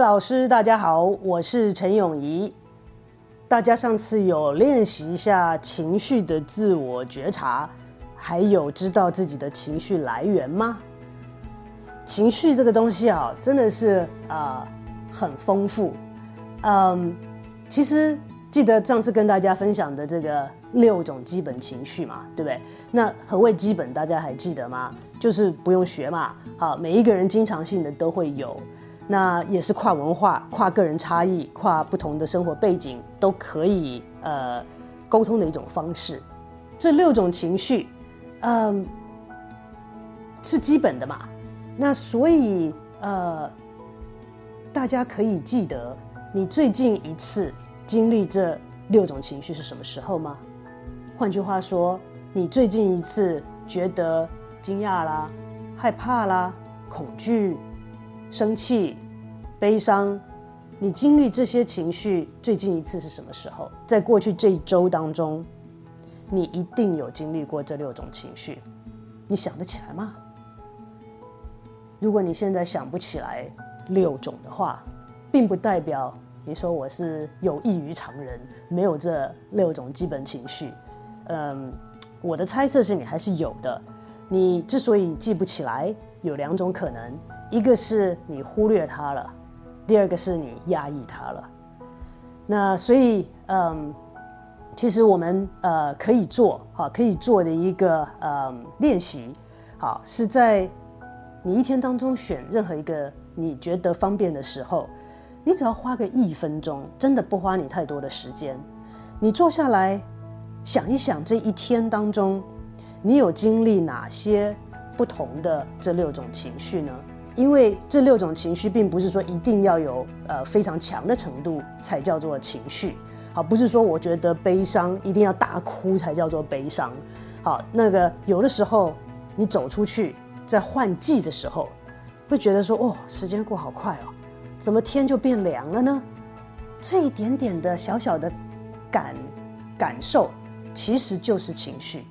老师，大家好，我是陈永怡。大家上次有练习一下情绪的自我觉察，还有知道自己的情绪来源吗？情绪这个东西啊，真的是啊很丰富。嗯，其实记得上次跟大家分享的这个六种基本情绪嘛，对不对？那何谓基本？大家还记得吗？就是不用学嘛。好，每一个人经常性的都会有。那也是跨文化、跨个人差异、跨不同的生活背景都可以呃沟通的一种方式。这六种情绪，嗯，是基本的嘛。那所以呃，大家可以记得你最近一次经历这六种情绪是什么时候吗？换句话说，你最近一次觉得惊讶啦、害怕啦、恐惧。生气、悲伤，你经历这些情绪最近一次是什么时候？在过去这一周当中，你一定有经历过这六种情绪，你想得起来吗？如果你现在想不起来六种的话，并不代表你说我是有异于常人，没有这六种基本情绪。嗯，我的猜测是你还是有的。你之所以记不起来，有两种可能。一个是你忽略它了，第二个是你压抑它了。那所以，嗯，其实我们呃可以做哈可以做的一个呃练习，好是在你一天当中选任何一个你觉得方便的时候，你只要花个一分钟，真的不花你太多的时间，你坐下来想一想这一天当中，你有经历哪些不同的这六种情绪呢？因为这六种情绪，并不是说一定要有呃非常强的程度才叫做情绪，好，不是说我觉得悲伤一定要大哭才叫做悲伤，好，那个有的时候你走出去在换季的时候，会觉得说哦，时间过好快哦，怎么天就变凉了呢？这一点点的小小的感感受，其实就是情绪。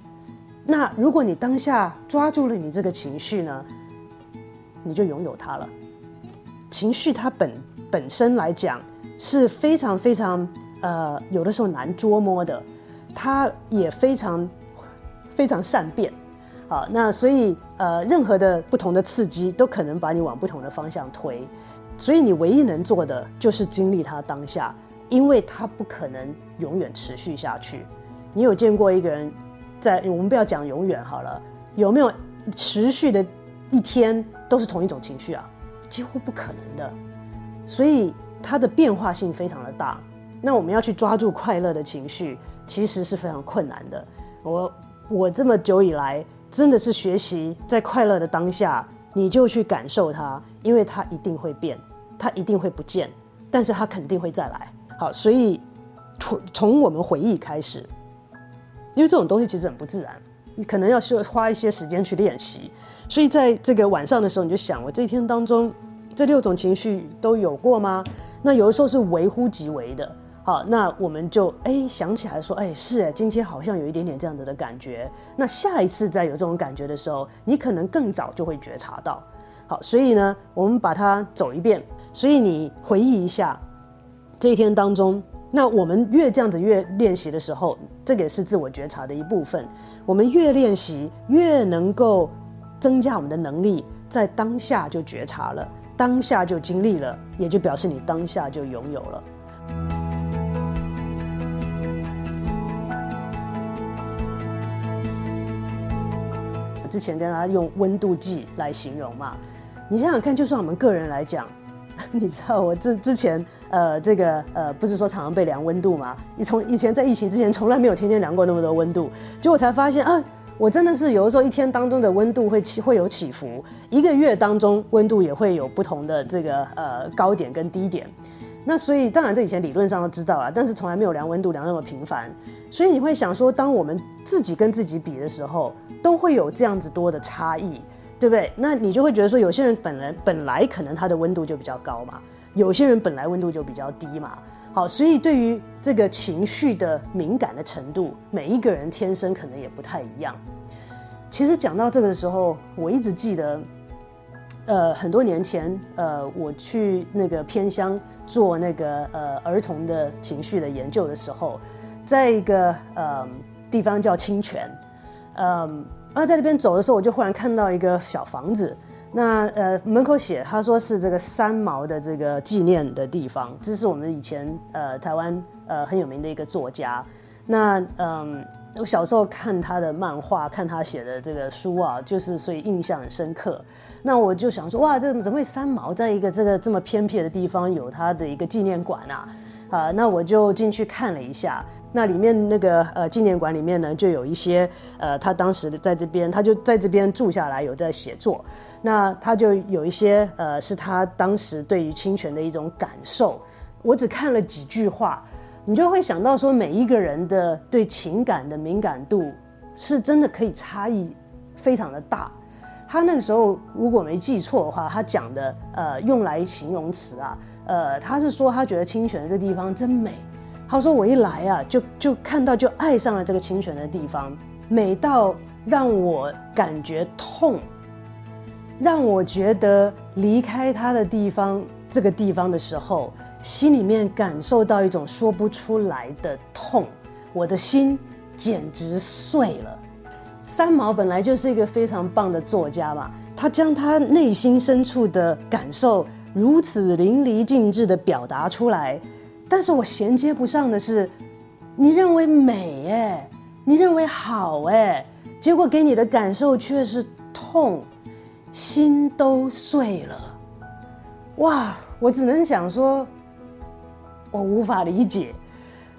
那如果你当下抓住了你这个情绪呢？你就拥有它了。情绪它本本身来讲是非常非常呃，有的时候难捉摸的，它也非常非常善变。好，那所以呃，任何的不同的刺激都可能把你往不同的方向推。所以你唯一能做的就是经历它当下，因为它不可能永远持续下去。你有见过一个人在我们不要讲永远好了，有没有持续的？一天都是同一种情绪啊，几乎不可能的，所以它的变化性非常的大。那我们要去抓住快乐的情绪，其实是非常困难的。我我这么久以来，真的是学习在快乐的当下，你就去感受它，因为它一定会变，它一定会不见，但是它肯定会再来。好，所以从从我们回忆开始，因为这种东西其实很不自然。你可能要需要花一些时间去练习，所以在这个晚上的时候，你就想：我这一天当中，这六种情绪都有过吗？那有的时候是微乎其微的。好，那我们就哎想起来说：哎，是哎，今天好像有一点点这样子的感觉。那下一次再有这种感觉的时候，你可能更早就会觉察到。好，所以呢，我们把它走一遍。所以你回忆一下这一天当中。那我们越这样子越练习的时候，这个也是自我觉察的一部分。我们越练习，越能够增加我们的能力，在当下就觉察了，当下就经历了，也就表示你当下就拥有了。之前跟大家用温度计来形容嘛，你想想看，就算我们个人来讲。你知道我之之前呃这个呃不是说常常被量温度吗？你从以前在疫情之前从来没有天天量过那么多温度，结果才发现啊，我真的是有的时候一天当中的温度会起会有起伏，一个月当中温度也会有不同的这个呃高点跟低点。那所以当然这以前理论上都知道了，但是从来没有量温度量那么频繁，所以你会想说，当我们自己跟自己比的时候，都会有这样子多的差异。对不对？那你就会觉得说，有些人本来本来可能他的温度就比较高嘛，有些人本来温度就比较低嘛。好，所以对于这个情绪的敏感的程度，每一个人天生可能也不太一样。其实讲到这个的时候，我一直记得，呃很多年前，呃我去那个偏乡做那个呃儿童的情绪的研究的时候，在一个呃地方叫清泉，嗯，那在那边走的时候，我就忽然看到一个小房子。那呃门口写他说是这个三毛的这个纪念的地方，这是我们以前呃台湾呃很有名的一个作家。那嗯我小时候看他的漫画，看他写的这个书啊，就是所以印象很深刻。那我就想说哇，这怎么会三毛在一个这个这么偏僻的地方有他的一个纪念馆啊？啊，那我就进去看了一下。那里面那个呃纪念馆里面呢，就有一些呃他当时在这边，他就在这边住下来，有在写作。那他就有一些呃是他当时对于侵权的一种感受。我只看了几句话，你就会想到说每一个人的对情感的敏感度是真的可以差异非常的大。他那个时候如果没记错的话，他讲的呃用来形容词啊，呃他是说他觉得清泉这地方真美。他说：“我一来啊，就就看到，就爱上了这个清泉的地方，美到让我感觉痛，让我觉得离开他的地方，这个地方的时候，心里面感受到一种说不出来的痛，我的心简直碎了。三毛本来就是一个非常棒的作家嘛，他将他内心深处的感受如此淋漓尽致的表达出来。”但是我衔接不上的是，你认为美哎，你认为好哎，结果给你的感受却是痛，心都碎了。哇，我只能想说，我无法理解，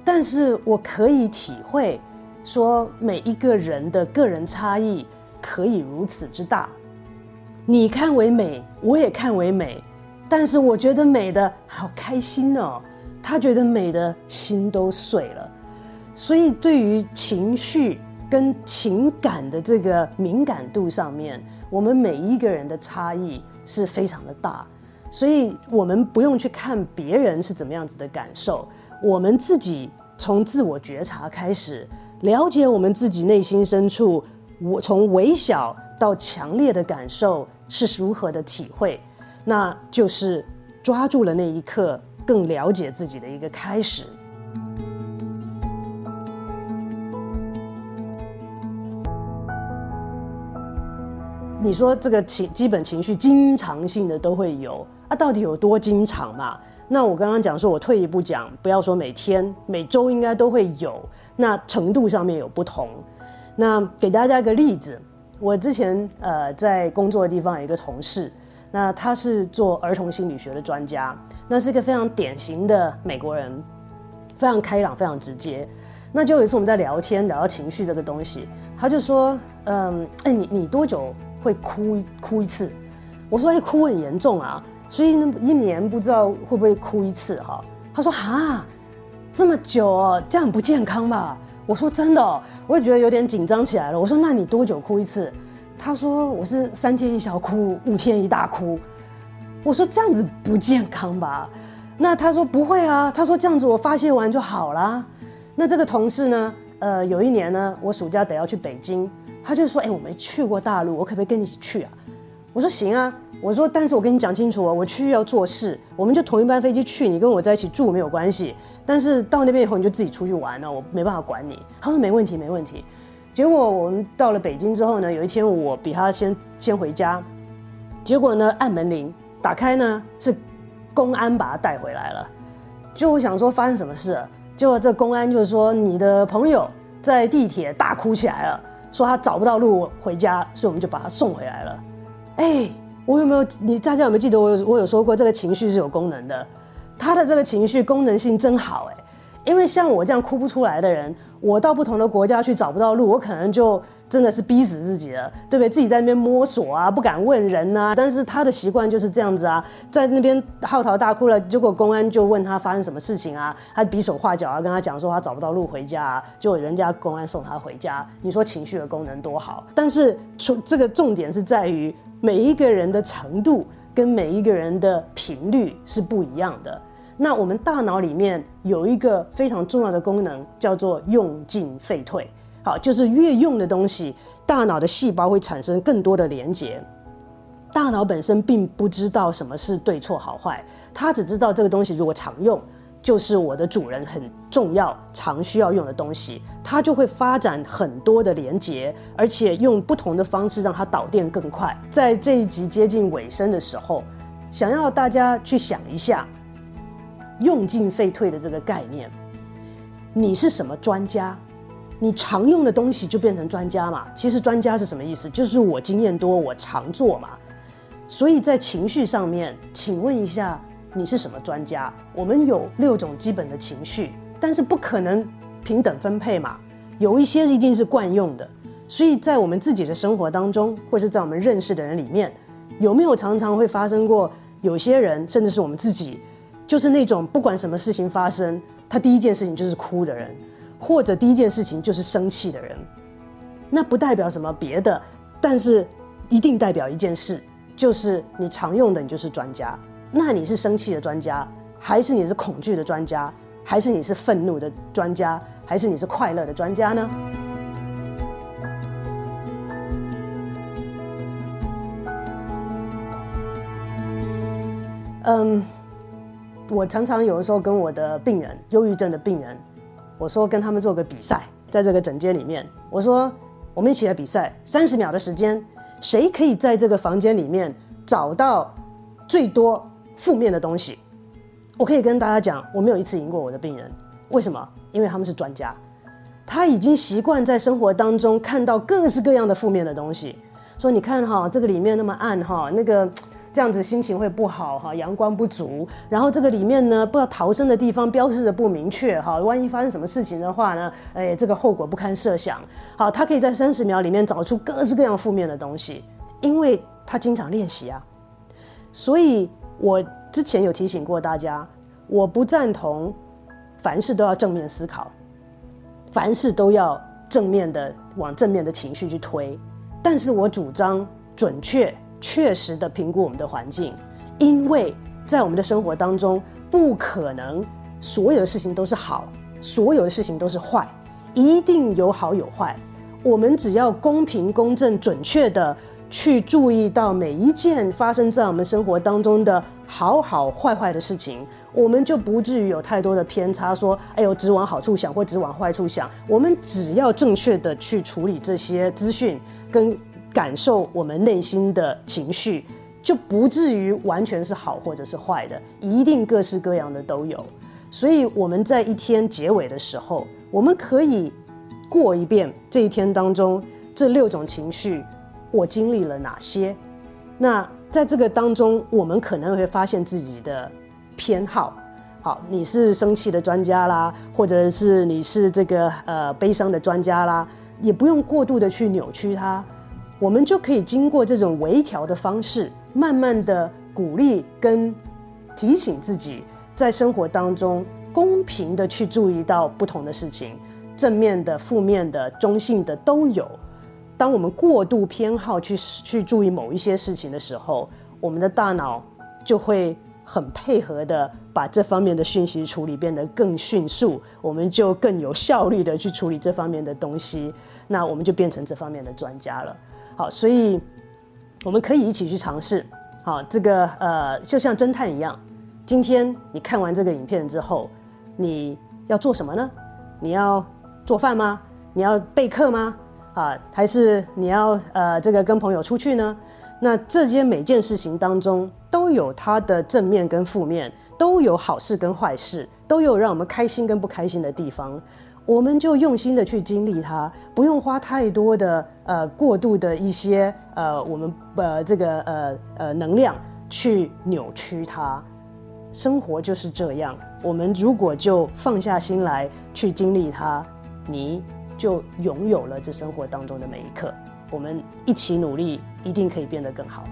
但是我可以体会，说每一个人的个人差异可以如此之大。你看为美，我也看为美，但是我觉得美的好开心哦。他觉得美的心都碎了，所以对于情绪跟情感的这个敏感度上面，我们每一个人的差异是非常的大，所以我们不用去看别人是怎么样子的感受，我们自己从自我觉察开始，了解我们自己内心深处，我从微小到强烈的感受是如何的体会，那就是抓住了那一刻。更了解自己的一个开始。你说这个情基本情绪经常性的都会有啊？到底有多经常嘛？那我刚刚讲说，我退一步讲，不要说每天、每周应该都会有，那程度上面有不同。那给大家一个例子，我之前呃在工作的地方有一个同事。那他是做儿童心理学的专家，那是一个非常典型的美国人，非常开朗，非常直接。那就有一次我们在聊天，聊到情绪这个东西，他就说：“嗯，哎，你你多久会哭哭一次？”我说：“哎，哭很严重啊，所以一年不知道会不会哭一次哈。”他说：“哈，这么久哦，这样不健康吧？”我说：“真的，我也觉得有点紧张起来了。”我说：“那你多久哭一次？”他说我是三天一小哭，五天一大哭。我说这样子不健康吧？那他说不会啊。他说这样子我发泄完就好啦。那这个同事呢？呃，有一年呢，我暑假得要去北京，他就说：“哎，我没去过大陆，我可不可以跟你一起去啊？”我说：“行啊。”我说：“但是我跟你讲清楚哦，我去要做事，我们就同一班飞机去，你跟我在一起住没有关系。但是到那边以后你就自己出去玩了，我没办法管你。”他说：“没问题，没问题。”结果我们到了北京之后呢，有一天我比他先先回家，结果呢按门铃打开呢是公安把他带回来了，就我想说发生什么事，结果这公安就是说你的朋友在地铁大哭起来了，说他找不到路回家，所以我们就把他送回来了。哎，我有没有你大家有没有记得我有我有说过这个情绪是有功能的，他的这个情绪功能性真好哎。因为像我这样哭不出来的人，我到不同的国家去找不到路，我可能就真的是逼死自己了，对不对？自己在那边摸索啊，不敢问人啊。但是他的习惯就是这样子啊，在那边嚎啕大哭了，结果公安就问他发生什么事情啊，他比手画脚啊，跟他讲说他找不到路回家，啊，就人家公安送他回家。你说情绪的功能多好？但是从这个重点是在于每一个人的程度跟每一个人的频率是不一样的。那我们大脑里面有一个非常重要的功能，叫做用进废退。好，就是越用的东西，大脑的细胞会产生更多的连接。大脑本身并不知道什么是对错好坏，它只知道这个东西如果常用，就是我的主人很重要、常需要用的东西，它就会发展很多的连接，而且用不同的方式让它导电更快。在这一集接近尾声的时候，想要大家去想一下“用进废退”的这个概念，你是什么专家？你常用的东西就变成专家嘛？其实专家是什么意思？就是我经验多，我常做嘛。所以在情绪上面，请问一下，你是什么专家？我们有六种基本的情绪，但是不可能平等分配嘛。有一些一定是惯用的。所以在我们自己的生活当中，或是在我们认识的人里面，有没有常常会发生过？有些人，甚至是我们自己，就是那种不管什么事情发生，他第一件事情就是哭的人。或者第一件事情就是生气的人，那不代表什么别的，但是一定代表一件事，就是你常用的你就是专家。那你是生气的专家，还是你是恐惧的专家，还是你是愤怒的专家，还是你是快乐的专家呢？嗯，我常常有的时候跟我的病人，忧郁症的病人。我说跟他们做个比赛，在这个诊间里面，我说我们一起来比赛，三十秒的时间，谁可以在这个房间里面找到最多负面的东西？我可以跟大家讲，我没有一次赢过我的病人，为什么？因为他们是专家，他已经习惯在生活当中看到各式各样的负面的东西，说你看哈，这个里面那么暗哈，那个。这样子心情会不好哈，阳光不足，然后这个里面呢，不知道逃生的地方标示的不明确哈，万一发生什么事情的话呢，哎，这个后果不堪设想。好，他可以在三十秒里面找出各式各样负面的东西，因为他经常练习啊。所以我之前有提醒过大家，我不赞同凡事都要正面思考，凡事都要正面的往正面的情绪去推，但是我主张准确。确实的评估我们的环境，因为在我们的生活当中，不可能所有的事情都是好，所有的事情都是坏，一定有好有坏。我们只要公平、公正、准确的去注意到每一件发生在我们生活当中的好好坏坏的事情，我们就不至于有太多的偏差。说，哎呦，只往好处想或只往坏处想。我们只要正确的去处理这些资讯跟。感受我们内心的情绪，就不至于完全是好或者是坏的，一定各式各样的都有。所以我们在一天结尾的时候，我们可以过一遍这一天当中这六种情绪，我经历了哪些？那在这个当中，我们可能会发现自己的偏好。好，你是生气的专家啦，或者是你是这个呃悲伤的专家啦，也不用过度的去扭曲它。我们就可以经过这种微调的方式，慢慢的鼓励跟提醒自己，在生活当中公平的去注意到不同的事情，正面的、负面的、中性的都有。当我们过度偏好去去注意某一些事情的时候，我们的大脑就会很配合的把这方面的讯息处理变得更迅速，我们就更有效率的去处理这方面的东西，那我们就变成这方面的专家了。好，所以我们可以一起去尝试。好，这个呃，就像侦探一样。今天你看完这个影片之后，你要做什么呢？你要做饭吗？你要备课吗？啊，还是你要呃，这个跟朋友出去呢？那这些每件事情当中都有它的正面跟负面，都有好事跟坏事，都有让我们开心跟不开心的地方。我们就用心的去经历它，不用花太多的呃过度的一些呃我们呃这个呃呃能量去扭曲它。生活就是这样，我们如果就放下心来去经历它，你就拥有了这生活当中的每一刻。我们一起努力，一定可以变得更好。